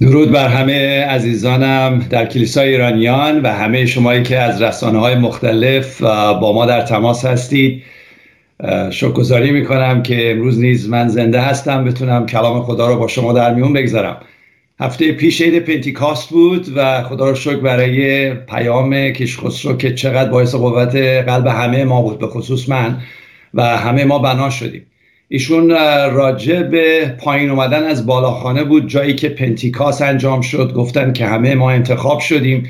درود بر همه عزیزانم در کلیسای ایرانیان و همه شمایی که از رسانه های مختلف با ما در تماس هستید. شکرگزاری می‌کنم که امروز نیز من زنده هستم بتونم کلام خدا رو با شما در میون بگذارم. هفته پیش عید پنتیکاست بود و خدا رو شکر برای پیام کشخسرو که چقدر باعث قوت قلب همه ما بود به خصوص من و همه ما بنا شدیم. ایشون راجع به پایین اومدن از بالاخانه بود جایی که پنتیکاس انجام شد. گفتن که همه ما انتخاب شدیم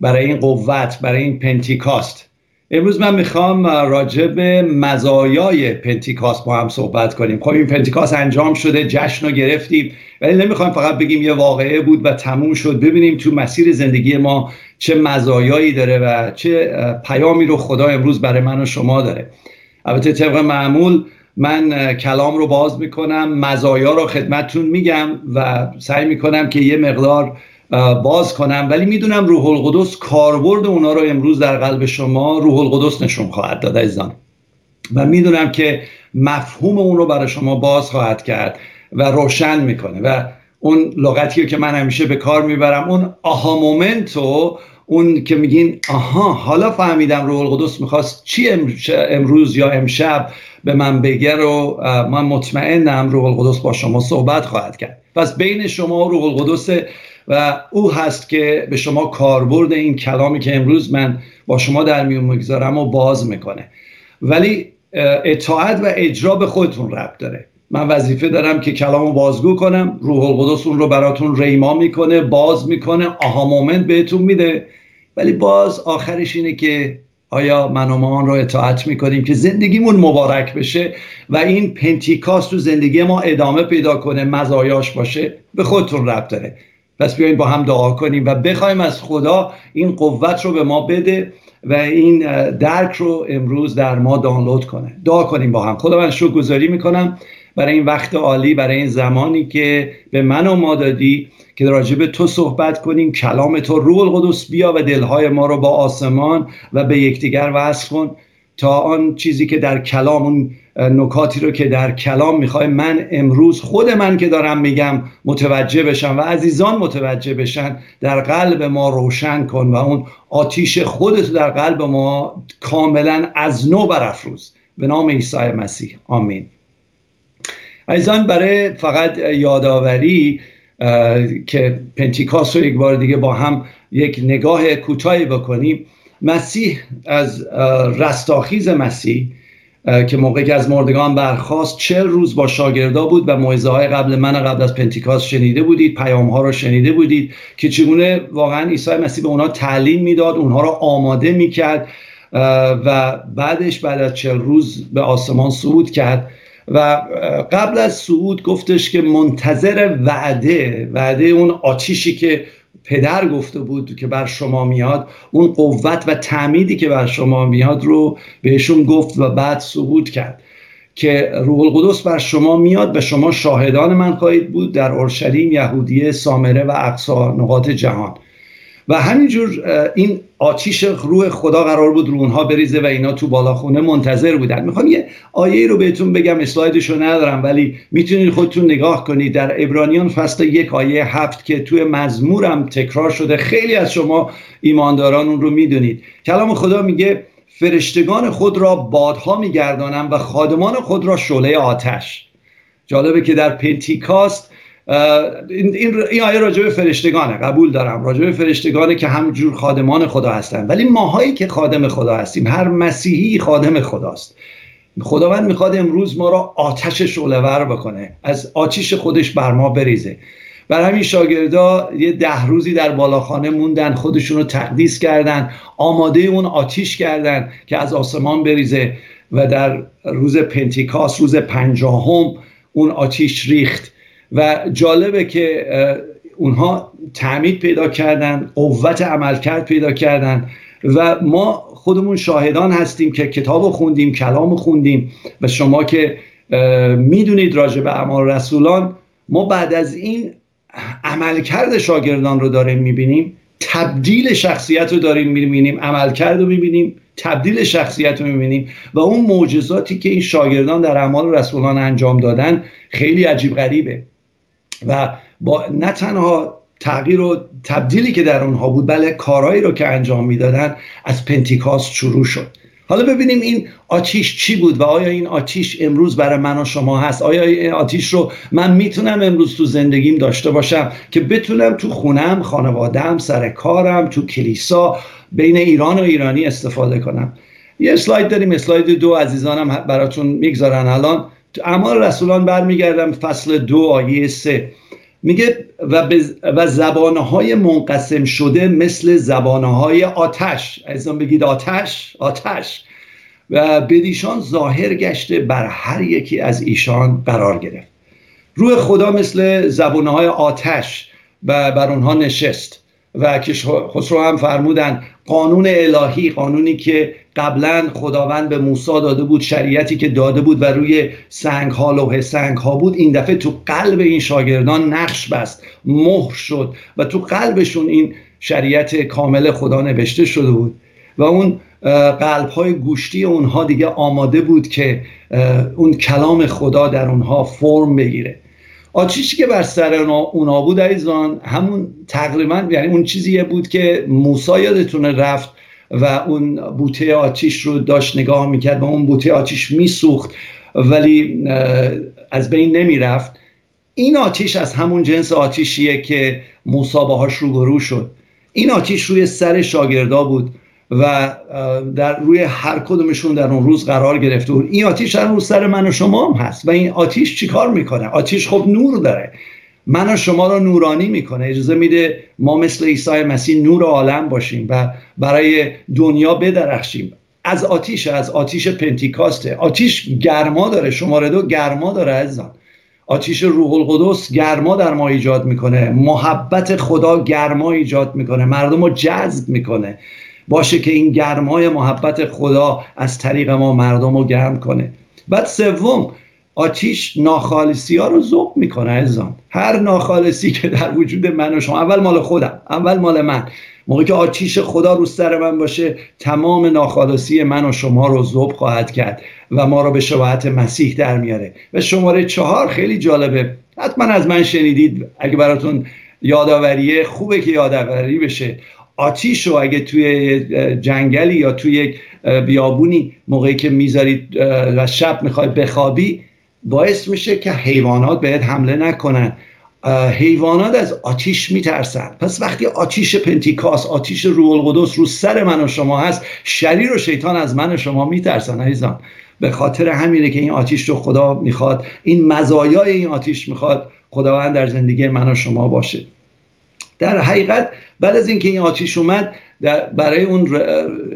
برای این قوت برای این پنتیکاست. امروز من می‌خوام راجع به مزایای پنتیکاست با هم صحبت کنیم. خب این پنتیکاست انجام شده جشن رو گرفتیم ولی نمی‌خوایم فقط بگیم یه واقعه بود و تموم شد. ببینیم تو مسیر زندگی ما چه مزایایی داره و چه پیامی رو خدا امروز برای من و شما داره. البته طبق معمول من کلام رو باز می‌کنم مزایا رو خدمتتون میگم و سعی می‌کنم که یه مقدار باز کنم. ولی می‌دونم روح القدس کاربرد اونا رو امروز در قلب شما روح القدس نشون خواهد داد عزیزان. و می‌دونم که مفهوم اون رو برای شما باز خواهد کرد و روشن می‌کنه. و اون لغتی که من همیشه به کار می‌برم اون آها مومنتو اون که میگین آها حالا فهمیدم روح القدس می‌خواست چی امروز یا امشب به من بگه رو من مطمئنم روح القدس با شما صحبت خواهد کرد. پس بین شما و روح القدس و او هست که به شما کاربرد این کلامی که امروز من با شما در میون می‌گذارم و باز می‌کنه. ولی اطاعت و اجرا به خودتون ربط داره. من وظیفه دارم که کلامو بازگو کنم روح القدس اون رو براتون ریما می‌کنه باز می‌کنه آها مومنت بهتون میده. ولی باز آخرش اینه که آیا من و ما رو اطاعت می‌کنیم که زندگیمون مبارک بشه و این پنتیکاست تو زندگی ما ادامه پیدا کنه مزایاش باشه به خودتون ربط داره. پس بیاین با هم دعا کنیم و بخوایم از خدا این قوت رو به ما بده و این درک رو امروز در ما دانلود کنه. دعا کنیم با هم. خدا من شکر گذاری می‌کنم برای این وقت عالی برای این زمانی که به من و ما دادی که راجع به تو صحبت کنیم کلام تو روح القدس بیا و دلهای ما رو با آسمان و به یکدیگر وصل کن. تا آن چیزی که در کلام اون نکاتی رو که در کلام می‌خوای من امروز خود من که دارم میگم متوجه بشم و عزیزان متوجه بشن در قلب ما روشن کن و اون آتیش خودت در قلب ما کاملا از نو برافروز. به نام عیسی مسیح. آمین. عزیزان برای فقط یادآوری که پنتیکاس رو یک بار دیگه با هم یک نگاه کوتاهی بکنیم. مسیح از رستاخیز مسیح که موقعی که از مردگان برخواست چل روز با شاگردا بود و موعظه های قبل من قبل از پنتیکاس شنیده بودید پیام ها رو شنیده بودید که چگونه واقعا عیسی مسیح به اونها تعلیم می‌داد اونها رو آماده می‌کرد و بعدش بعد از چل روز به آسمان صعود کرد. و قبل از صعود گفتش که منتظر وعده وعده اون آتیشی که پدر گفته بود که بر شما میاد اون قوت و تعمیدی که بر شما میاد رو بهشون گفت و بعد صعود کرد که روح القدس بر شما میاد و شما شاهدان من خواهید بود در اورشلیم یهودیه سامره و اقصا نقاط جهان. و همینجور این آتیش روح خدا قرار بود رو اونها بریزه و اینا تو بالاخونه منتظر بودن. می‌خوام یه آیه رو بهتون بگم اسلایدش رو ندارم ولی می‌تونید خودتون نگاه کنید. در ابرانیان فصل یک آیه هفت که توی مزمورم تکرار شده. خیلی از شما ایمانداران اون رو می‌دونید. کلام خدا میگه فرشتگان خود را بادها میگردانم و خادمان خود را شعله آتش. جالبه که در پنتیکاست این, این آیه راجع به فرشتگانه قبول دارم. راجع به فرشتگانه که همجور خادمان خدا هستن. ولی ماهایی که خادم خدا هستیم هر مسیحی خادم خداست. خداوند می‌خواد امروز ما را آتش شعلهور بکنه از آتیش خودش بر ما بریزه. بر همین شاگردا یه ده روزی در بالاخانه موندن خودشون رو تقدیس کردن آماده اون آتیش کردن که از آسمان بریزه و در روز پنتیکاس روز پنجاهم اون آتیش ریخت. و جالبه که اونها تعمید پیدا کردن قوت عملکرد پیدا کردن و ما خودمون شاهدان هستیم که کتاب خوندیم کلام خوندیم و شما که می‌دونید راجع به اعمال رسولان ما بعد از این عملکرد شاگردان رو داریم می‌بینیم تبدیل شخصیت رو داریم می‌بینیم عملکرد رو می‌بینیم تبدیل شخصیت رو می‌بینیم و اون معجزاتی که این شاگردان در اعمال رسولان انجام دادن خیلی عجیب غریبه. و با نه تنها تغییر و تبدیلی که در اونها بود بله کارهایی رو که انجام می‌دادن از پنتیکاست شروع شد. حالا ببینیم این آتیش چی بود و آیا این آتیش امروز برای من و شما هست؟ آیا این آتیش رو من می‌تونم امروز تو زندگیم داشته باشم که بتونم تو خونم خانوادم سر کارم تو کلیسا بین ایران و ایرانی استفاده کنم؟ یه اسلاید داریم اسلاید دو عزیزانم براتون می‌گذارن الان. اعمال رسولان برمیگردم فصل دو آیه سه. میگه و, و زبانهای منقسم شده مثل زبانهای آتش. عزیزان بگید آتش؟ آتش. و بدیشان ظاهر گشته بر هر یکی از ایشان قرار گرفت. روح خدا مثل زبانهای آتش و بر اونها نشست. و خسرو هم فرمودن قانون الهی قانونی که قبلا خداوند به موسی داده بود شریعتی که داده بود و روی سنگ ها لوح سنگ ها بود این دفعه تو قلب این شاگردان نقش بست مهر شد و تو قلبشون این شریعت کامل خدا نوشته شده بود. و اون قلب های گوشتی اونها دیگه آماده بود که اون کلام خدا در اونها فرم بگیره. آتیشی که بر سر اونا بود ایزان همون تقریبا یعنی اون چیزیه بود که موسا یادتونه رفت و اون بوته آتیش رو داشت نگاه می‌کرد و اون بوته آتیش میسوخت ولی از بین نمی‌رفت. این آتیش از همون جنس آتیشیه که موسا باهاش روبرو شد. این آتیش روی سر شاگردا بود. و در روی هر کدومشون در اون روز قرار گرفته بود. این آتیش در روز سر من و شما هم هست. و این آتیش چیکار می‌کنه؟ آتیش خب نور داره. من و شما رو نورانی می‌کنه. اجازه میده ما مثل عیسی مسیح نور عالم باشیم و برای دنیا بدرخشیم. از آتیش از آتیش پنتیکاسته. آتیش گرما داره. شماره دو گرما داره عزیزان. آتیش روح القدس گرما در ما ایجاد می‌کنه. محبت خدا گرما ایجاد می‌کنه. مردم رو جذب می‌کنه. باشه که این گرمای محبت خدا از طریق ما مردم رو گرم کنه. بعد سوم آتیش ناخالصی ها رو ذوق می‌کنه عزیزان. هر ناخالصی که در وجود من و شما اول مال خودم اول مال من. موقعی که آتیش خدا رو سر من باشه تمام ناخالصی من و شما رو ذوق خواهد کرد و ما رو به شباهت مسیح در میاره. و شماره چهار خیلی جالبه. حتما از من شنیدید اگه براتون یادآوریه خوبه که یادآوری بشه. آتیش رو اگه توی جنگلی یا توی یک بیابونی موقعی که می‌ذارید و شب می‌خوای بخوابی باعث میشه که حیوانات بهت حمله نکنن. حیوانات از آتیش میترسن. پس وقتی آتیش پنتیکاس آتیش روح القدس رو سر من و شما هست شریر و شیطان از من و شما میترسن عزیزان به خاطر همینه که این آتیش رو خدا می‌خواد این مزایای این آتیش می‌خواد خداوند در زندگی من و شما باشه. در حقیقت بعد از اینکه این آتیش اومد برای اون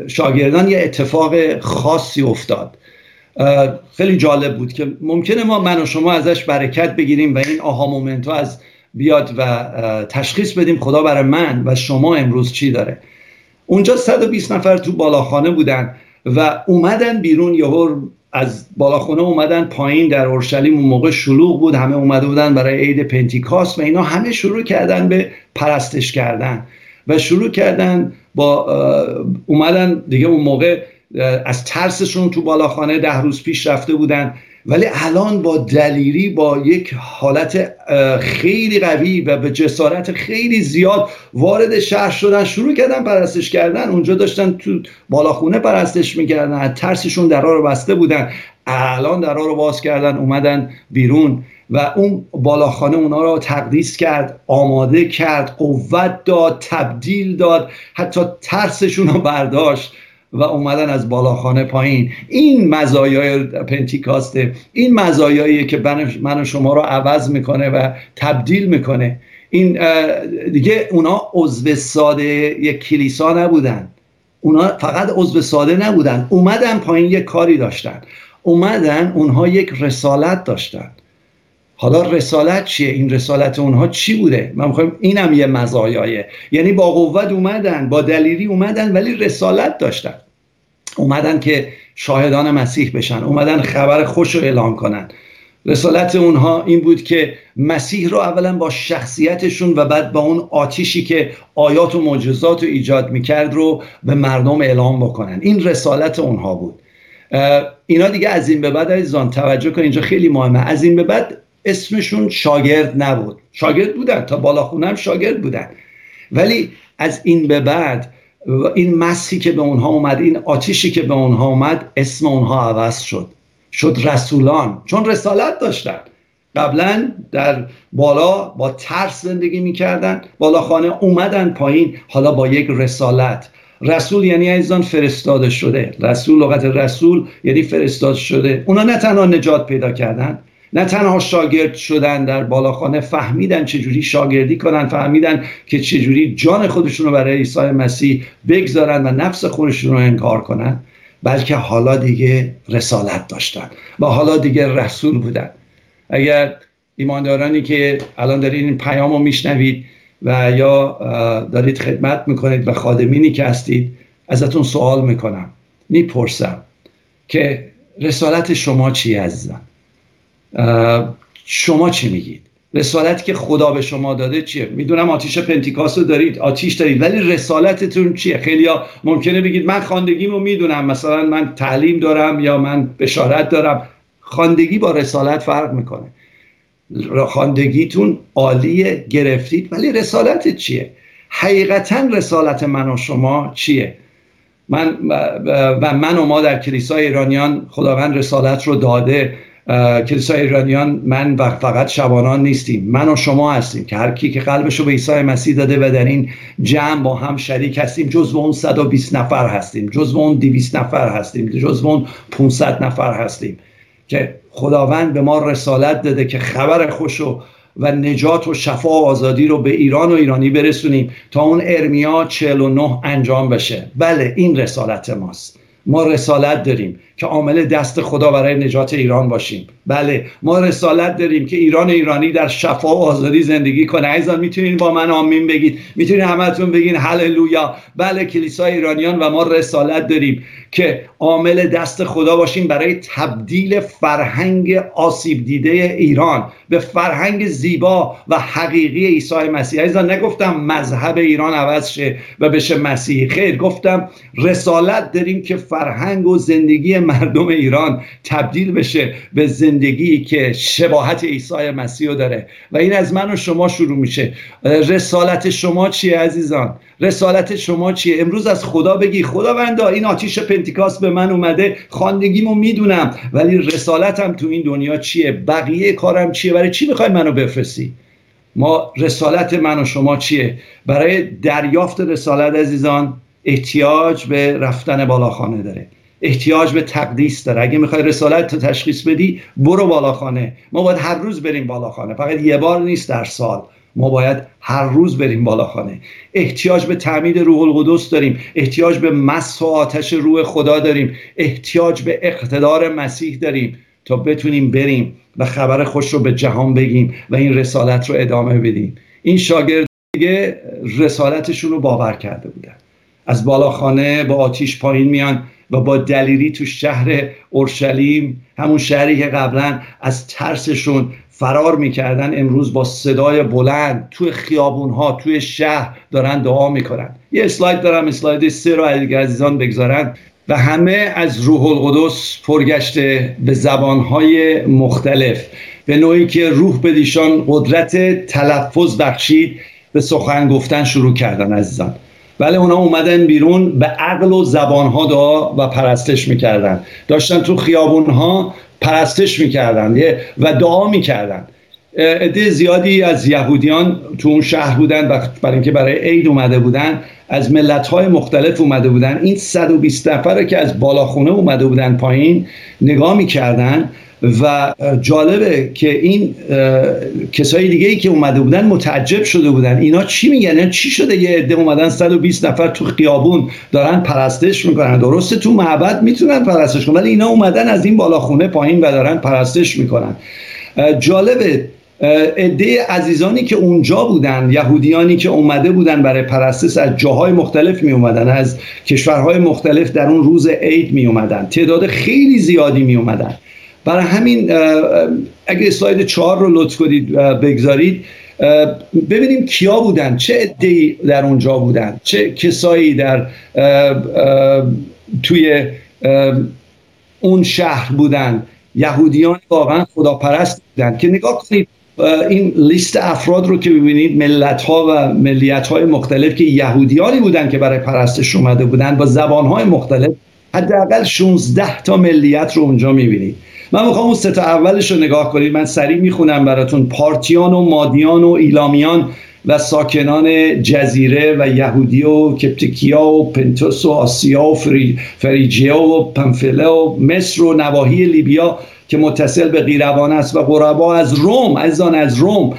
شاگردان یه اتفاق خاصی افتاد. خیلی جالب بود که ممکنه ما من و شما ازش برکت بگیریم و این آها مومنت از بیاد و تشخیص بدیم خدا برای من و شما امروز چی داره. اونجا 120 نفر تو بالاخانه بودن و اومدن بیرون یهو از بالاخونه اومدن پایین در اورشلیم اون موقع شلوغ بود. همه اومده بودن برای عید پنتیکاست و اینا همه شروع کردن به پرستش کردن و شروع کردن با اومدن دیگه اون موقع از ترسشون تو بالاخانه ده روز پیش رفته بودن. ولی الان با دلیری با یک حالت خیلی قوی و به جسارت خیلی زیاد وارد شهر شدن شروع کردن پرستش کردن. اونجا داشتن تو بالاخونه پرستش می‌کردن ترسشون درها رو بسته بودن. الان درها رو باز کردن اومدن بیرون و اون بالاخانه اونا رو تقدیس کرد آماده کرد قوت داد تبدیل داد حتی ترسشون رو برداشت. و اومدن از بالاخانه پایین. این مزایای پنتیکاسته این مزایایی که من و شما رو عوض می‌کنه و تبدیل می‌کنه. این دیگه اونا عضو ساده یک کلیسا نبودن. اونا فقط عضو ساده نبودن. اومدن پایین یک کاری داشتن. اومدن اونها یک رسالت داشتن. حالا رسالت چیه؟ این رسالت اونها چی بوده؟ من می‌خوایم اینم یه مزایایه. یعنی با قوت اومدن با دلیری اومدن ولی رسالت داشتن. اومدن که شاهدان مسیح بشن اومدن خبر خوش رو اعلام کنن. رسالت اونها این بود که مسیح رو اولا با شخصیتشون و بعد با اون آتیشی که آیات و معجزات رو ایجاد می‌کرد رو به مردم اعلام بکنن. این رسالت اونها بود. اینا دیگه از این به بعد عزیزان توجه کن اینجا خیلی مهمه. از این به بعد اسمشون شاگرد نبود. شاگرد بودن تا بالا شاگرد بودن. ولی از این به بعد این مسی که به اونها اومد این آتیشی که به اونها اومد اسم اونها عوض شد. شد رسولان. چون رسالت داشتن. قبلا در بالا با ترس زندگی می‌کردن. بالاخانه اومدن پایین. حالا با یک رسالت. رسول یعنی عزیزان فرستاده شده. رسول لغت رسول یعنی فرستاده شده. اونا نه تنها نجات پیدا کردن نه تنها شاگرد شدن در بالاخانه فهمیدن چجوری شاگردی کنن فهمیدن که چجوری جان خودشون رو برای عیسی مسیح بگذارن و نفس خودشون رو انکار کنن بلکه حالا دیگه رسالت داشتن و حالا دیگه رسول بودن. اگر ایماندارانی که الان دارید این پیام رو میشنوید و یا دارید خدمت می‌کنید و خادمینی که هستید ازتون سوال می‌کنم. می‌پرسم که رسالت شما چی عزیزم شما چی میگید؟ رسالتی که خدا به شما داده چیه؟ می‌دونم آتیش پنتیکاست رو دارید آتیش دارید ولی رسالتتون چیه؟ خیلی ها ممکنه بگید من خواندگیمو می‌دونم مثلا من تعلیم دارم یا من بشارت دارم. خواندگی با رسالت فرق می‌کنه. خواندگیتون عالیه گرفتید ولی رسالت چیه؟ حقیقتا رسالت من و شما چیه؟ من و من و ما در کلیسای ایرانیان خداوند رسالت رو داده. کلیسای ایرانیان من و فقط شبانان نیستیم. من و شما هستیم که هر کی که قلبش رو به عیسی مسیح داده و در این جمع با هم شریک هستیم جزو اون 120 نفر هستیم. جزو اون 200 نفر هستیم. جزو اون 500 نفر هستیم. که خداوند به ما رسالت داده که خبر خوش و و نجات و شفا و آزادی رو به ایران و ایرانی برسونیم تا اون ارمیا 49 انجام بشه. بله این رسالت ماست. ما رسالت داریم. که عامل دست خدا برای نجات ایران باشیم. بله ما رسالت داریم که ایران ایرانی در شفا و آزادی زندگی کنه. عزیزان می‌تونین با من آمین بگید؟ می‌تونین همتون بگین هللویا؟ بله کلیسای ایرانیان و ما رسالت داریم که عامل دست خدا باشیم برای تبدیل فرهنگ آسیب دیده ایران به فرهنگ زیبا و حقیقی عیسی مسیح. عزیزان نگفتم مذهب ایران عوض شه و بشه مسیحی خیر گفتم رسالت داریم که فرهنگ و زندگی مردم ایران تبدیل بشه به زندگی که شباهت عیسی مسیح داره. و این از من و شما شروع میشه. رسالت شما چیه عزیزان؟ رسالت شما چیه؟ امروز از خدا بگی. خداوندا این آتیش پنتیکاست به من اومده. خواندگیمو می‌دونم. ولی رسالتم تو این دنیا چیه؟ بقیه کارم چیه؟ برای چی می‌خوای منو بفرستی؟ ما رسالت من و شما چیه؟ برای دریافت رسالت عزیزان احتیاج به رفتن بالاخانه داره. احتیاج به تقدیس داره. اگه می‌خوای رسالت تو تشخیص بدی برو بالاخانه ما باید هر روز بریم بالاخانه فقط یه بار نیست در سال. ما باید هر روز بریم بالاخانه احتیاج به تعمید روح القدس داریم. احتیاج به مس و آتش روح خدا داریم. احتیاج به اقتدار مسیح داریم تا بتونیم بریم و خبر خوش رو به جهان بگیم و این رسالت رو ادامه بدیم. این شاگرد دیگه رسالتشون رو باور کرده بودن. از بالاخانه با آتیش پایین میان. و با دلیری تو شهر اورشلیم همون شهری که قبلا از ترسشون فرار می‌کردن امروز با صدای بلند توی خیابون ها توی شهر دارن دعا می‌کنن. یه اسلاید دارم اسلاید سه رو اگه عزیزان بگذارن. و همه از روح القدس پرگشته به زبانهای مختلف. به نوعی که روح به دیشان قدرت تلفظ بخشید به سخن گفتن شروع کردن عزیزان. ولی اونا اومدن بیرون به عقل و زبانها دعا و پرستش می‌کردن. داشتن تو خیابونها پرستش می‌کردن و دعا می‌کردن. عده زیادی از یهودیان تو اون شهر بودن برای اینکه برای عید اومده بودن از ملت های مختلف اومده بودن. این 120 نفر که از بالاخونه اومده بودن پایین نگاه می‌کردن و جالبه که این کسای دیگه ای که اومده بودن متعجب شده بودن. اینا چی میگن؟ چی شده یه عده اومدن 120 نفر تو خیابون دارن پرستش می‌کنن؟ درسته تو معبد می‌تونن پرستش کنن ولی اینا اومدن از این بالاخونه پایین و دارن پرستش می‌کنن. جالبه عده عزیزانی که اونجا بودن یهودیانی که اومده بودن برای پرستش از جاهای مختلف می اومدن از کشورهای مختلف در اون روز عید می اومدن تعداد خیلی زیادی می اومدن برای همین اگه اسلاید چهار رو لطف کنید بگذارید. ببینیم کیا بودن چه عده‌ای در اونجا بودن چه کسایی در توی اون شهر بودن. یهودیان واقعا خداپرست بودن. که نگاه کنید این لیست افراد رو که ببینید ملت ها و ملیت های مختلف که یهودیانی بودن که برای پرستش اومده بودن با زبان های مختلف حداقل 16 تا ملیت رو اونجا می‌بینید. من می‌خوام اون سه اولش رو نگاه کنید. من سریع می‌خونم براتون. پارتیان و مادیان و ایلامیان و ساکنان جزیره و یهودی و کپتیکیا و پنتوس و آسیا و فریجیا و پنفله و مصر و نواحی لیبیا که متصل به قیروان است و قربا از روم. از آن از روم.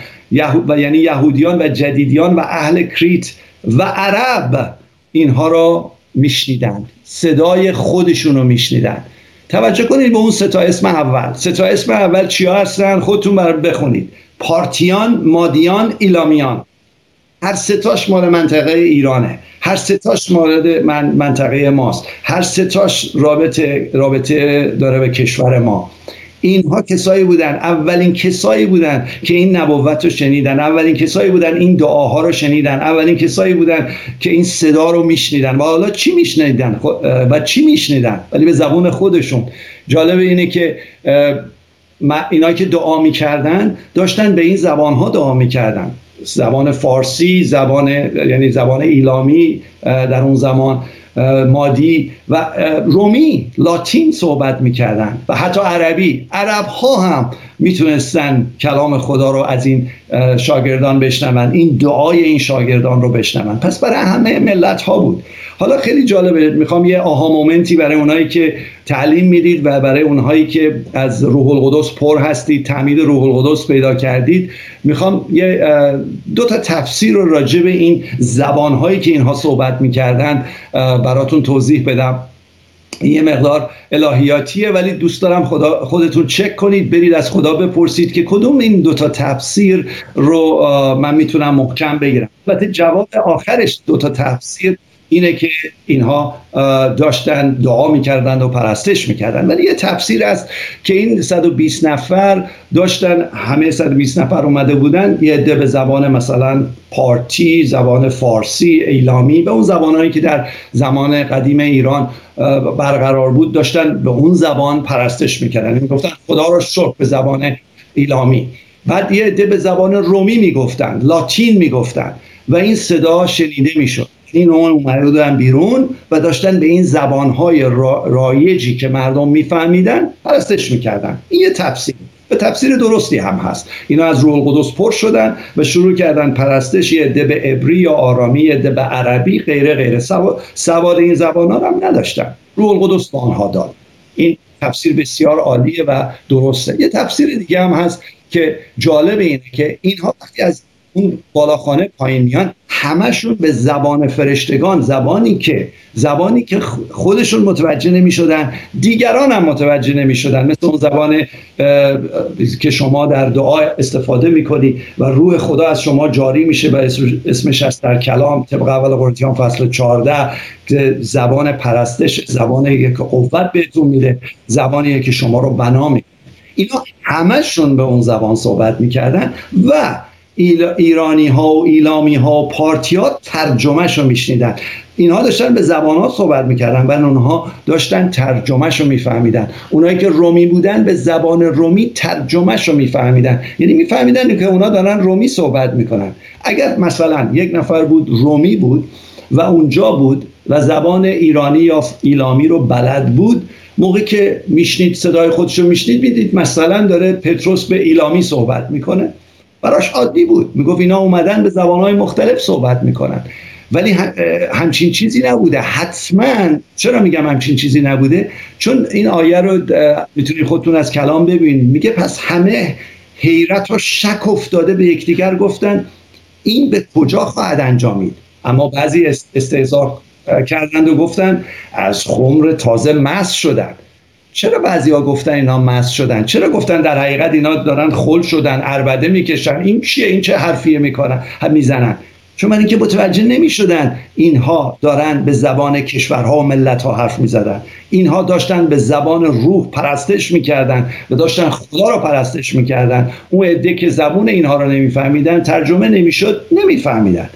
و یعنی یهودیان و جدیدیان و اهل کریت و عرب. اینها را میشنیدند صدای خودشون رو میشنیدند توجه کنید به اون ستا اسم اول. ستا اسم اول چیا هستن؟ خودتون بر بخونید. پارتیان مادیان ایلامیان. هر ستاش مال منطقه ایرانه. هر ستاش مورد من منطقه ماست. هر ستاش رابطه رابطه داره به کشور ما. اینها کسایی بودن اولین کسایی بودن که این نبوت رو شنیدن اولین کسایی بودن این دعاها رو شنیدن اولین کسایی بودن که این صدا رو میشنیدن و حالا چی میشنیدن؟ و چی میشنیدن؟ ولی به زبون خودشون. جالب اینه که اینایی که دعا می‌کردن داشتن به این زبان ها دعا می‌کردن. زبان فارسی زبان یعنی زبان ایلامی در اون زمان. مادی و رومی لاتین صحبت می‌کردن و حتی عربی. عرب ها هم می‌تونستن کلام خدا رو از این شاگردان بشنون این دعای این شاگردان رو بشنون. پس برای همه ملت ها بود. حالا خیلی جالبه می‌خوام یه آها مومنتی برای اونایی که تعلیم می‌دید و برای اونهایی که از روح القدس پر هستید تعمید روح القدس پیدا کردید. می‌خوام یه دو تا تفسیر رو راجع به این زبانهایی که اینها صحبت می‌کردن براتون توضیح بدم. یه مقدار الهیاتیه ولی دوست دارم خدا خودتون چک کنید برید از خدا بپرسید که کدوم این دوتا تفسیر رو من می‌تونم محکم بگیرم. البته جواب آخرش دوتا تفسیر اینه که اینها داشتن دعا می‌کردند و پرستش می‌کردن ولی یه تفسیر است که این 120 نفر داشتن همه 120 نفر اومده بودن یه عده به زبان مثلا پارتی زبان فارسی ایلامی به اون زبانهایی که در زمان قدیم ایران برقرار بود داشتن به اون زبان پرستش می‌کردن. یعنی گفتن خدا رو شکر به زبان ایلامی. بعد یه عده به زبان رومی می‌گفتن لاتین می‌گفتن و این صدا شنیده می‌شد. این اون اومده بودن بیرون و داشتن به این زبانهای رایجی که مردم میفهمیدن پرستش می‌کردن. این یه تفسیر. به تفسیر درستی هم هست. اینا از روح القدس پر شدن و شروع کردن پرستش یه عده به عبری یا آرامی یه به عربی غیره غیره. سواد این زبان ها هم نداشتن. روح القدس به آنها داد. این تفسیر بسیار عالیه و درسته. یه تفسیر دیگه هم هست که جالب اینه که اینها وقتی از اون بالاخانه پایین میان همشون به زبان فرشتگان زبانی که زبانی که خودشون متوجه نمی شدن دیگران هم متوجه نمی شدن مثل اون زبان که شما در دعا استفاده می کنی و روح خدا از شما جاری میشه و اسمش هست در کلام طبق اول قرنتیان فصل 14 که زبان پرستش زبانی که قوت بهتون میده زبانی که شما رو بنا می اینا همشون به اون زبان صحبت می‌کردن و ایرانی ها و ایلامی ها و پارتی ها ترجمهش رو میشنیدن. اینها داشتن به زبان ها صحبت می‌کردن و اونها داشتن ترجمهش رو میفهمیدن. اونایی که رومی بودن به زبان رومی ترجمهش رو میفهمیدن. یعنی میفهمیدن که اونا دارن رومی صحبت می‌کنن. اگر مثلا یک نفر بود رومی بود و اونجا بود و زبان ایرانی یا ایلامی رو بلد بود موقعی که میشنید صدای خودش رو میشنید می‌دید مثلا داره پتروس به ایلامی صحبت می‌کنه. براش عادی بود. می‌گفت اینا اومدن به زبانهای مختلف صحبت می‌کنن. ولی همچین چیزی نبوده. حتما چرا میگم همچین چیزی نبوده؟ چون این آیه رو می‌تونید خودتون از کلام ببینید. میگه پس همه حیرت و شک افتاده به یکدیگر گفتن این به کجا خواهد انجامید؟ اما بعضی استهزار کردند و گفتن از خمر تازه مس شدن چرا بعضیا گفتن اینا مست شدن؟ چرا گفتن در حقیقت اینا دارن خل شدن اربده می‌کشن؟ این چیه؟ این چه حرفیه می‌کنن؟ هم می‌زنن. چون من اینکه متوجه نمی شدن اینها دارن به زبان کشورها و ملت ها حرف می زدن اینها داشتن به زبان روح پرستش می‌کردن و داشتن خدا رو پرستش می‌کردن. اون عده که زبون اینها رو نمیفهمیدن ترجمه نمی‌شد نمیفهمیدن.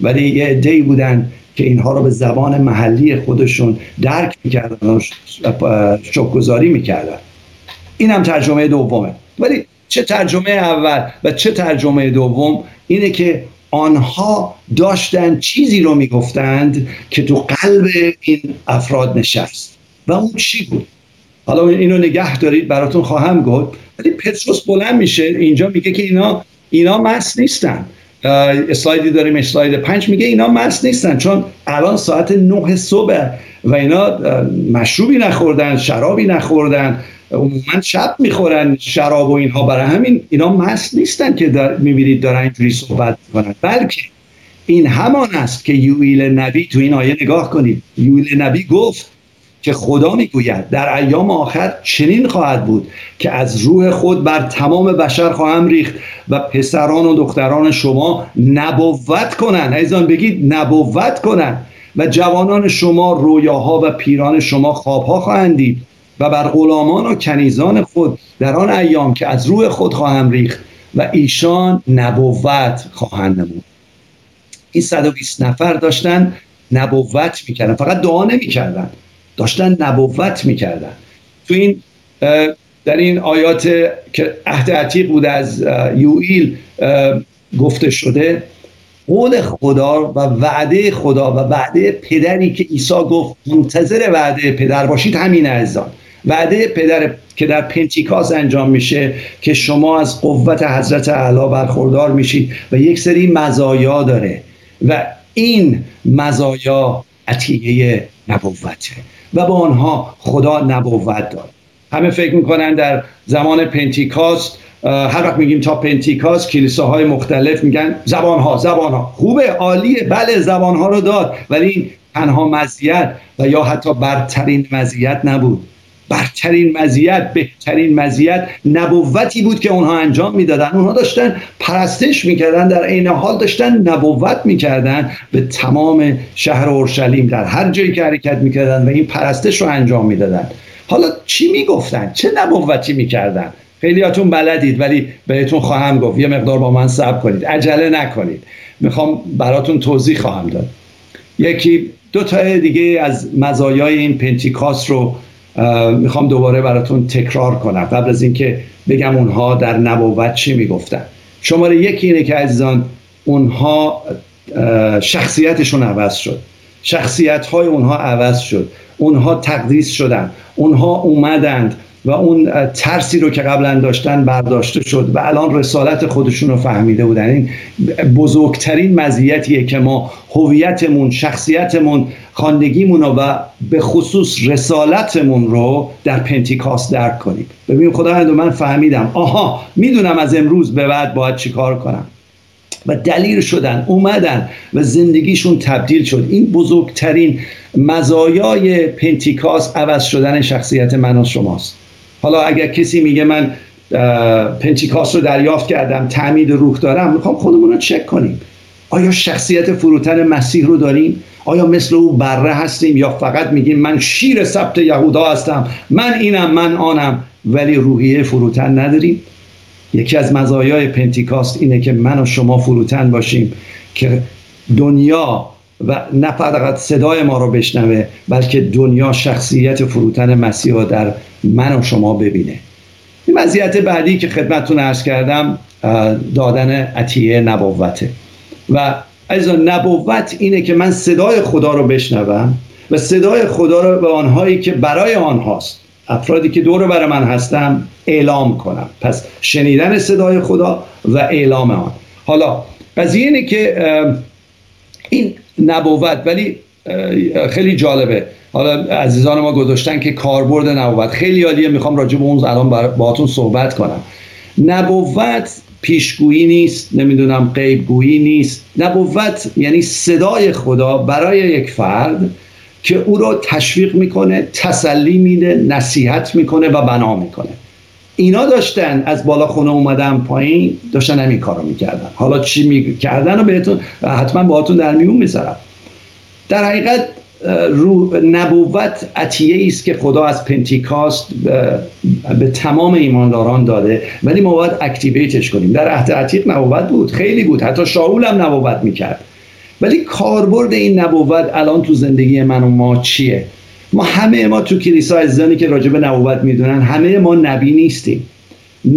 ولی یه عده بودن که اینها رو به زبان محلی خودشون درک می‌کردن و شکگذاری می‌کردن. این هم ترجمه دومه. ولی چه ترجمه اول و چه ترجمه دوم اینه که آنها داشتن چیزی رو می‌گفتند که تو قلب این افراد نشست. و اون چی بود؟ حالا اینو نگه دارید براتون خواهم گفت. ولی پتروس بلند میشه اینجا میگه که اینا اینا مس نیستن. اسلایدی داریم اسلاید پنج میگه اینا مس نیستن چون الان ساعت نه صبح و اینا مشروبی نخوردن شرابی نخوردن عموما شب می‌خورن شراب و اینها. برای همین اینا مست نیستن که در می‌بینید دارن اینجوری صحبت می‌کنن. بلکه این همان است که یویل نبی تو این آیه نگاه کنید. یویل نبی گفت که خدا می‌گوید در ایام آخر چنین خواهد بود که از روح خود بر تمام بشر خواهم ریخت و پسران و دختران شما نبوت کنند. ایزان بگید نبوت کنند. و جوانان شما رویاها و پیران شما خوابها خواهند دید و بر غلامان و کنیزان خود در آن ایام که از روح خود خواهم ریخت و ایشان نبوت خواهند نمود. این 120 نفر داشتن نبوت می‌کردن فقط دعا نمی‌کردن. داشتن نبوت می‌کردن. تو این در این آیات که عهد عتیق بود از یوئیل گفته شده قول خدا و وعده خدا و وعده پدری که عیسی گفت منتظر وعده پدر باشید همین عزیزان. وعده پدر که در پنتیکاس انجام میشه که شما از قوت حضرت اعلی برخوردار میشید و یک سری مزایا داره و این مزایا عطیه نبوته و با آنها خدا نبوت داد. همه فکر می‌کنن در زمان پنتیکاست هر وقت میگیم تا پنتیکاست کلیساهای مختلف میگن زبانها زبانها. خوبه عالیه بله زبانها رو داد ولی این تنها مزیت و یا حتی برترین مزیت نبود. برترین مزیت بهترین مزیت نبوتی بود که اونها انجام می‌دادن. اونها داشتن پرستش می‌کردن در عین حال داشتن نبوت می‌کردن به تمام شهر اورشلیم. در هر جایی که حرکت می‌کردن و این پرستش رو انجام می‌دادن. حالا چی می‌گفتن؟ چه نبوتی می‌کردن؟ خیلیاتون بلدید ولی بهتون خواهم گفت. یه مقدار با من صبر کنید. عجله نکنید. می‌خوام براتون توضیح خواهم داد. یکی دو تا دیگه از مزایای این پنتیکاس رو می‌خوام دوباره براتون تکرار کنم. قبل از اینکه بگم اونها در نبوت چی می‌گفتن. شماره یکی اینه که عزیزان اونها شخصیتشون عوض شد. شخصیت های اونها عوض شد. اونها تقدیس شدن. اونها اومدند. و اون ترسی رو که قبلا داشتن برداشته شد و الان رسالت خودشون رو فهمیده بودن. این بزرگترین مزیتیه که ما هویتمون شخصیتمون خاندگیمون رو و به خصوص رسالتمون رو در پنتیکاست درک کنیم. ببین خدا من فهمیدم. آها می‌دونم از امروز به بعد باید چیکار کنم. و دلیل شدن اومدن و زندگیشون تبدیل شد. این بزرگترین مزایای پنتیکاست عوض شدن شخصیت من و شماست. حالا اگر کسی میگه من پنتیکاست رو دریافت کردم تعمید روح دارم می‌خوام خودمون رو چک کنیم. آیا شخصیت فروتن مسیح رو داریم؟ آیا مثل او بره هستیم یا فقط میگیم من شیر سبت یهودا هستم من اینم من آنم ولی روحیه فروتن نداریم؟ یکی از مزایای پنتیکاست اینه که من و شما فروتن باشیم که دنیا و نه فقط صدای ما رو بشنوه بلکه دنیا شخصیت فروتن مسیح رو در من و شما ببینه. این مزیت بعدی که خدمتتون ارز کردم دادن عطیه نبوته. و از نبوت اینه که من صدای خدا رو بشنوم و صدای خدا رو به آنهایی که برای آنهاست افرادی که دور بر من هستم اعلام کنم. پس شنیدن صدای خدا و اعلام آن. حالا قضیه اینه که این نبوت ولی خیلی جالبه. حالا عزیزان ما گذاشتن که کاربرد نبوت. خیلی عالیه می‌خوام راجع به اون الان باهاتون صحبت کنم. نبوت پیشگویی نیست نمی‌دونم غیبگویی نیست. نبوت یعنی صدای خدا برای یک فرد که او رو تشویق می‌کنه تسلی میده نصیحت می‌کنه و بنا می‌کنه. اینا داشتن از بالا خونه اومدن پایین داشتن همین کارو می‌کردن. حالا چی می‌کردن و بهتون حتما باهاتون در میون می‌ذارم. در حقیقت رو نبوت عطیه است که خدا از پنتیکاست به تمام ایمانداران داده ولی ما باید اکتیویتش کنیم. در عهد عتیق نبوت بود خیلی بود. حتی شاول هم نبوت می‌کرد. ولی کاربرد این نبوت الان تو زندگی من و ما چیه؟ ما همه ما تو کلیسا عزیزانی که راجع به نبوت می‌دونن همه ما نبی نیستیم.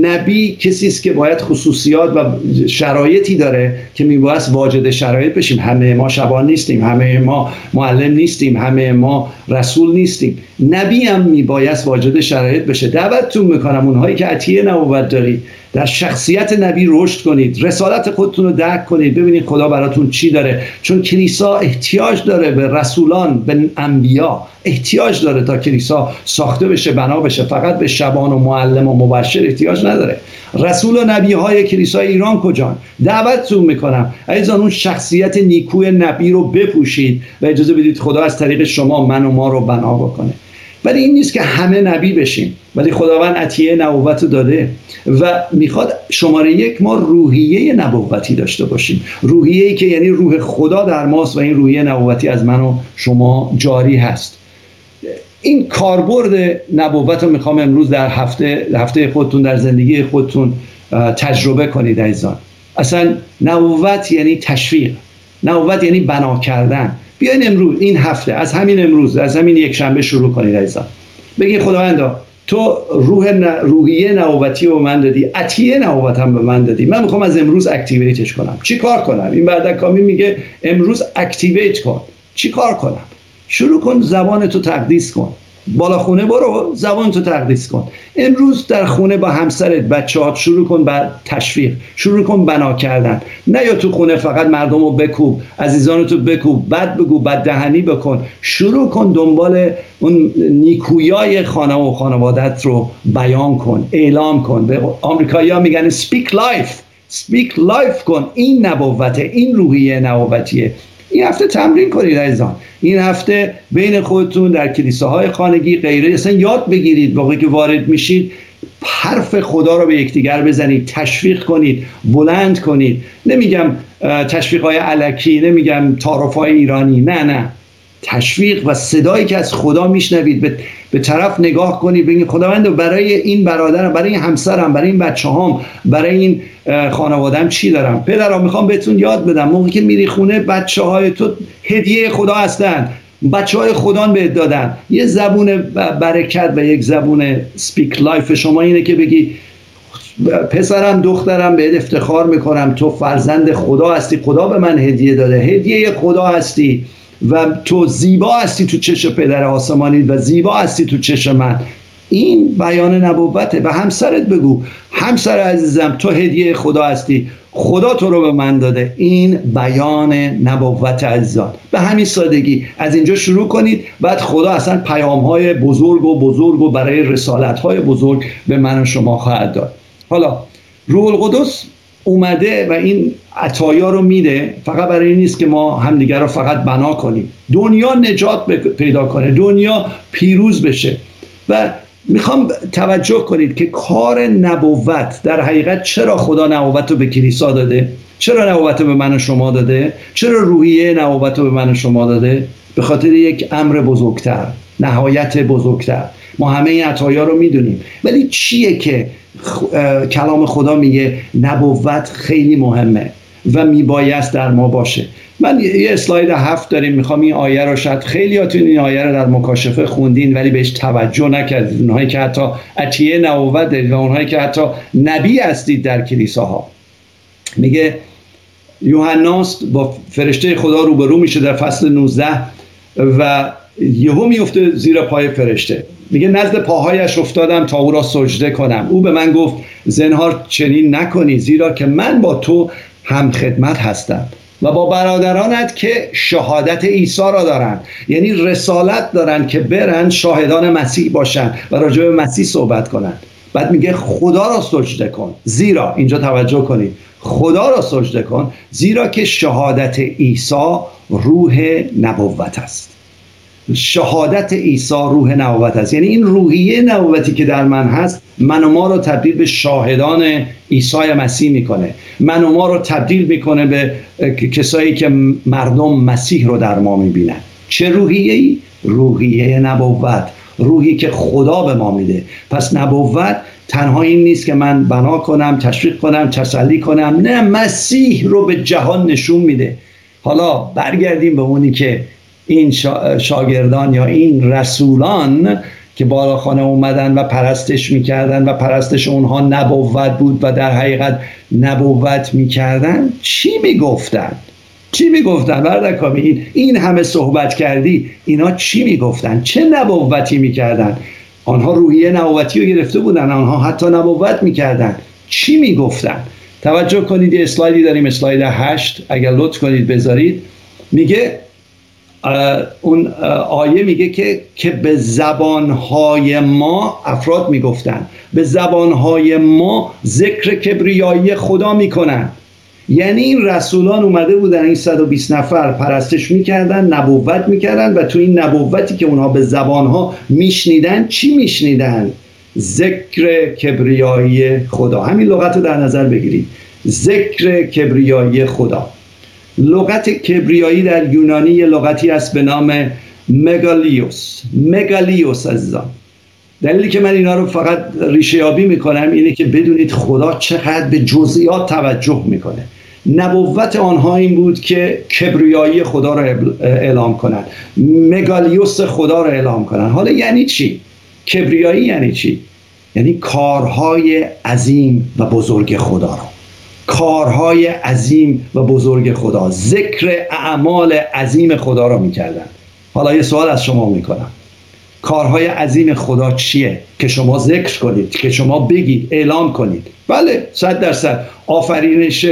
نبی کسی است که باید خصوصیات و شرایطی داره که میبایست واجد شرایط بشیم. همه ما شبان نیستیم همه ما معلم نیستیم همه ما رسول نیستیم. نبی هم میبایست واجد شرایط بشه. دعوتتون می‌کنم اونهایی که عطیه نبوت دارید در شخصیت نبی رشد کنید. رسالت خودتون رو درک کنید. ببینید خدا براتون چی داره. چون کلیسا احتیاج داره به رسولان به انبیا احتیاج داره تا کلیسا ساخته بشه بنا بشه. فقط به شبان و معلم و مبشر احتیاج نداره. رسول و نبی های کلیسای ایران کجان؟ دعوتتون می‌کنم. عزیزان اون شخصیت نیکوی نبی رو بپوشید و اجازه بدید خدا از طریق شما من و ما رو بنا بکنه. ولی این نیست که همه نبی بشیم. ولی خداوند عطیه نبوت داده و می‌خواد شماره یک ما روحیه نبوتی داشته باشیم. روحیه ای که یعنی روح خدا در ماست و این روحیه نبوتی از من و شما جاری هست. این کاربرد نبوت رو می‌خوام امروز در هفته هفته خودتون در زندگی خودتون تجربه کنید عزیزان. اصلا نبوت یعنی تشویق. نبوت یعنی بنا کردن. بیاین امروز این هفته از همین امروز از همین یک شنبه شروع کنید عزیزان. بگی خداوندا تو روح روحیه رو به من دادی عطیه نبوت هم به من دادی. من می‌خوام از امروز activate ش کنم. چی کار کنم؟ این بعد کامی میگه امروز activate کن. چی کار کنم؟ شروع کن زبان تو تقدیس کن. بالا خونه برو زبان تو تقدیس کن. امروز در خونه با همسرت بچه ها شروع کن بر تشویق شروع کن بنا کردن. نیا تو خونه فقط مردم رو بکوب عزیزان تو بکوب بد بگو بد دهنی بکن. شروع کن دنبال اون نیکویی‌های خانه و خانوادت رو بیان کن اعلام کن. به آمریکایی ها میگن speak life speak life کن. این نبوته این روحیه نبوتیه. این هفته تمرین کنید عزیزان. این هفته بین خودتون در کلیساهای خانگی غیره اصلا یاد بگیرید وقتی که وارد میشید حرف خدا رو به یکدیگر بزنید تشویق کنید بلند کنید. نمیگم تشویق های علکی نمیگم تعارف های ایرانی نه نه. تشویق و صدایی که از خدا میشنوید. به, به طرف نگاه کنید بگید خداوند برای این برادرم برای این همسرم برای این بچه هام برای این خانوادم چی دارم؟ پدرم می‌خوام بهتون یاد بدم. موقعی که میری خونه بچه های تو هدیه خدا هستن. بچه های خدا بهت دادن. یه زبون برکت و یک زبون speak life شما اینه که بگی پسرم دخترم بهت افتخار می‌کنم. تو فرزند خدا هستی. خدا به من هدیه داده. هدیه خدا هستی. و تو زیبا هستی تو چش پدر آسمانی و زیبا هستی تو چش من. این بیان نبوته. به همسرت بگو. همسر عزیزم تو هدیه خدا هستی. خدا تو رو به من داده. این بیان نبوت عزیزان. به همین سادگی. از اینجا شروع کنید. بعد خدا اصلا پیام های بزرگ و بزرگ و برای رسالت های بزرگ به من و شما خواهد داد. حالا روح القدس اومده و این عطایا رو میده فقط برای این نیست که ما همدیگر رو فقط بنا کنیم. دنیا نجات پیدا کنه دنیا پیروز بشه. و می‌خوام توجه کنید که کار نبوت در حقیقت چرا خدا نبوت رو به کلیسا داده؟ چرا نبوت رو به من و شما داده؟ چرا روحیه نبوت رو به من و شما داده؟ به خاطر یک امر بزرگتر نهایت بزرگتر. ما همه این عطایا رو می‌دونیم. ولی چیه که کلام خدا میگه نبوت خیلی مهمه و میبایست در ما باشه. من یه اسلاید هفت داریم می‌خوام این آیه رو شاید خیلی هاتون این آیه رو در مکاشفه خوندین ولی بهش توجه نکردید اونهایی که حتی عطیه نبوت دارید و اونهایی که حتی نبی هستید در کلیساها. میگه یوحناست با فرشته خدا روبرو میشه در فصل 19 و یهو میفته زیر پای فرشته. میگه نزد پاهایش افتادم تا او را سجده کنم. او به من گفت زنهار چنین نکنی زیرا که من با تو هم خدمت هستم و با برادرانت که شهادت عیسی را دارند. یعنی رسالت دارند که برن شاهدان مسیح باشند و راجع به مسیح صحبت کنند. بعد میگه خدا را سجده کن. زیرا اینجا توجه کنید. خدا را سجده کن زیرا که شهادت عیسی روح نبوت است. شهادت عیسی روح نبوت است. یعنی این روحیه نبوتی که در من هست من و ما رو تبدیل به شاهدان عیسی مسیح می‌کنه. من و ما رو تبدیل می‌کنه به کسایی که مردم مسیح رو در ما می‌بینن. چه روحیه ای؟ روحیه نبوت. روحی که خدا به ما میده. پس نبوت تنها این نیست که من بنا کنم تشویق کنم تسلی کنم. نه مسیح رو به جهان نشون میده. حالا برگردیم به اونی که این شاگردان یا این رسولان که بالاخانه اومدن و پرستش می‌کردن و پرستش اونها نبوت بود و در حقیقت نبوت می‌کردن چی می‌گفتن؟ چی می‌گفتن؟ بردکامی این این همه صحبت کردی اینا چی می‌گفتن؟ چه نبوتی می‌کردن؟ آنها روحیه نبوتی رو گرفته بودن آنها حتی نبوت می‌کردن. چی می‌گفتن؟ توجه کنید یه اسلایدی داریم اسلاید هشت اگر لطف کنید بذارید. میگه اون آیه میگه که که به زبانهای ما افراد می‌گفتن. به زبانهای ما ذکر کبریایی خدا می‌کنن. یعنی این رسولان اومده بودن این 120 نفر پرستش می‌کردن نبوت می‌کردن و تو این نبوتی که اونها به زبانها میشنیدن چی میشنیدن؟ ذکر کبریایی خدا. همین لغت رو در نظر بگیرید. ذکر کبریایی خدا. لغت کبریایی در یونانی یه لغتی است به نام مگالیوس. مگالیوس عزیزان. دلیلی که من اینا رو فقط ریشه یابی می‌کنم اینه که بدونید خدا چقدر به جزئیات توجه می‌کنه. نبوت آنها این بود که کبریایی خدا رو اعلام کنند. مگالیوس خدا رو اعلام کنند. حالا یعنی چی؟ کبریایی یعنی چی؟ یعنی کارهای عظیم و بزرگ خدا رو کارهای عظیم و بزرگ خدا ذکر اعمال عظیم خدا رو می‌کردن. حالا یه سوال از شما می‌کنم. کارهای عظیم خدا چیه که شما ذکر کنید که شما بگید اعلام کنید؟ بله صد درصد. آفرینش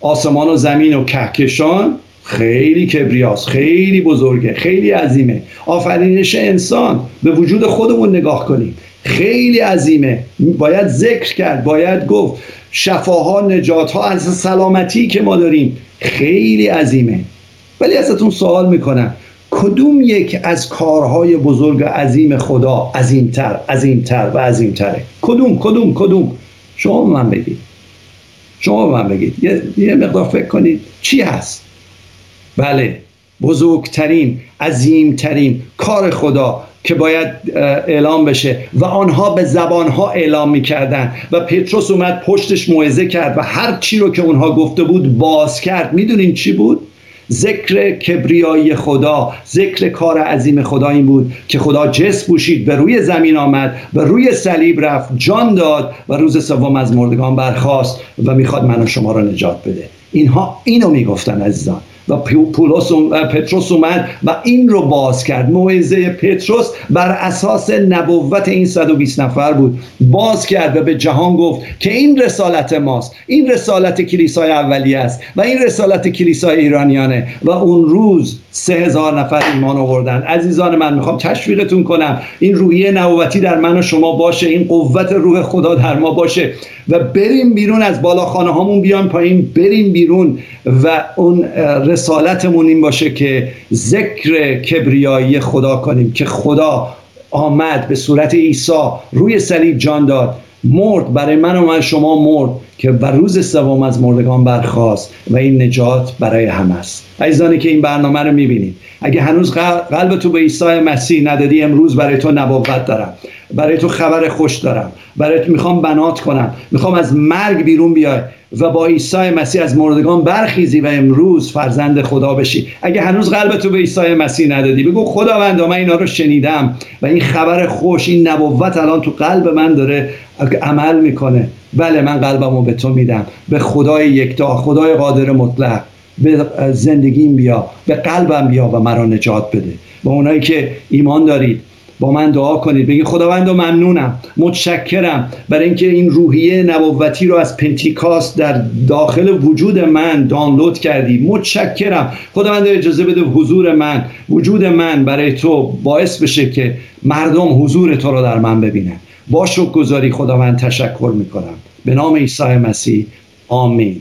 آسمان و زمین و کهکشان خیلی کبریاست خیلی بزرگه خیلی عظیمه. آفرینش انسان به وجود خودمون نگاه کنید خیلی عظیمه. باید ذکر کرد باید گفت. شفاها نجات ها از سلامتی که ما داریم خیلی عظیمه. ولی ازتون سوال می‌کنم کدوم یک از کارهای بزرگ عظیم خدا عظیمتر عظیمتر و عظیمتره؟ کدوم کدوم کدوم؟ شما من بگید. شما من بگید. یه, یه مقدار فکر کنید چی هست؟ بله بزرگترین عظیمترین کار خدا که باید اعلام بشه. و آنها به زبانها اعلام می‌کردن. و پتروس اومد پشتش موعظه کرد و هر چی رو که اونها گفته بود باز کرد. می‌دونین چی بود؟ ذکر کبریایی خدا ذکر کار عظیم خدا این بود که خدا جس پوشید به روی زمین آمد و روی صلیب رفت جان داد و روز سوم از مردگان برخاست و می‌خواد من شما رو نجات بده. اینها اینو می‌گفتن عزیزان. و پولس پتروس اومد و این رو باز کرد. موعظه پتروس بر اساس نبوت این 120 نفر بود. باز کرد و به جهان گفت که این رسالت ماست. این رسالت کلیسای اولیه است و این رسالت کلیسای ایرانیانه. و اون روز سه هزار نفر ایمان آوردن. عزیزان من می‌خوام تشویقتون کنم. این روحیه نبوتی در من و شما باشه. این قوت روح خدا در ما باشه. و بریم بیرون از بالاخانه هامون بیان پایین بریم بیرون و اون رسالتمون این باشه که ذکر کبریایی خدا کنیم که خدا آمد به صورت عیسی روی صلیب جان داد مرد برای من و من شما مرد که بر روز سوم از مردگان برخواست و این نجات برای همه است. عزیزانی که این برنامه رو می‌بینید اگه هنوز قلب تو به عیسی مسیح ندادی امروز برای تو نبوت دارم. برای تو خبر خوش دارم. برای تو می‌خوام بنات کنم. می‌خوام از مرگ بیرون بیای و با عیسی مسیح از مردگان برخیزی و امروز فرزند خدا بشی. اگه هنوز قلب تو به عیسی مسیح ندادی بگو خداوند من اینا رو شنیدم. و این خبر خوش این نبوت الان تو قلب من داره عمل می‌کنه. بله من قلبم رو به تو میدم. به خدای یکتا خدای قادر مطلق. به زندگیم بیا به قلبم بیا و مرا نجات بده. و اونایی که ایمان دارید با من دعا کنید. بگید خداوند و ممنونم متشکرم. برای اینکه این روحیه نبوتی رو از پنتیکاست در داخل وجود من دانلود کردی. متشکرم. خداوند اجازه بده حضور من وجود من برای تو باعث بشه که مردم حضور تو رو در من ببینن. با گذاری خداوند تشکر می‌کنم. به نام عیسی مسیح. آمین.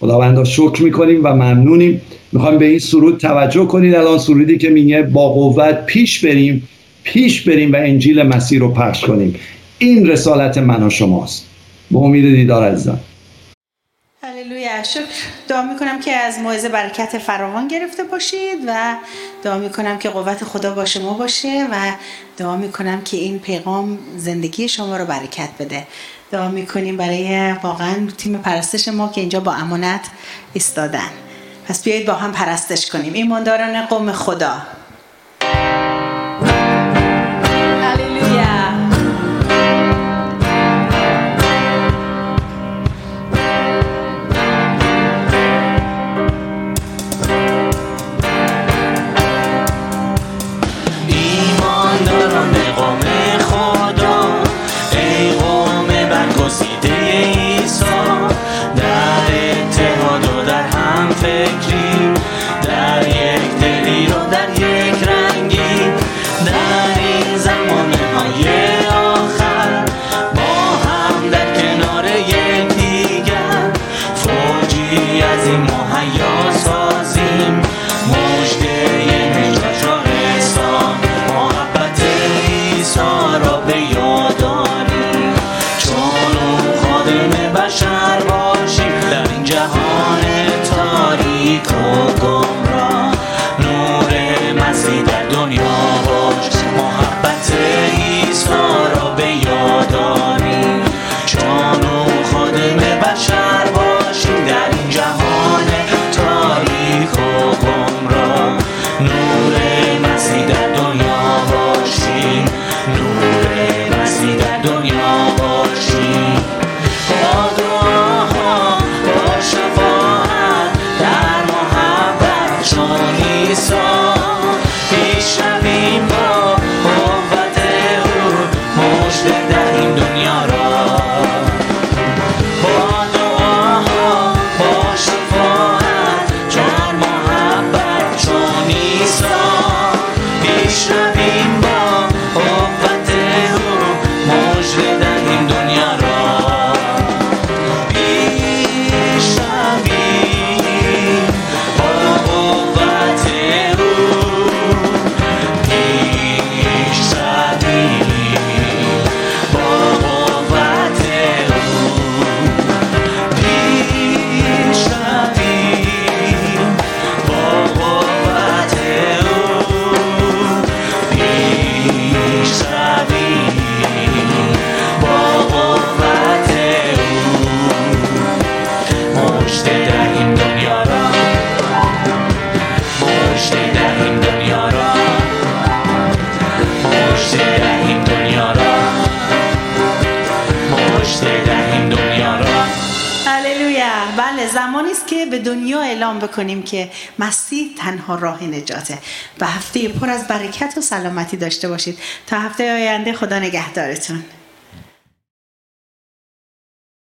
خداوند شکر می‌کنیم و ممنونیم. می‌خوایم به این سرود توجه کنید. الان سرودی که میگه با قوت پیش بریم. پیش بریم و انجیل مسیح رو پخش کنیم. این رسالت من و شماست. به امید دیدار عزیزان. هللویا. شکر. دعا می‌کنم که از موعظه برکت فراوان گرفته باشید و دعا می‌کنم که قوت خدا با شما باشه و دعا می‌کنم که این پیغام زندگی شما رو برکت بده. دعا می‌کنیم برای واقعا تیم پرستش ما که اینجا با امانت ایستادن. پس بیایید با هم پرستش کنیم. ایمانداران قوم خدا. بکنیم که مسیح تنها راه نجاته. و هفته پر از برکت و سلامتی داشته باشید. تا هفته آینده خدا نگهدارتون.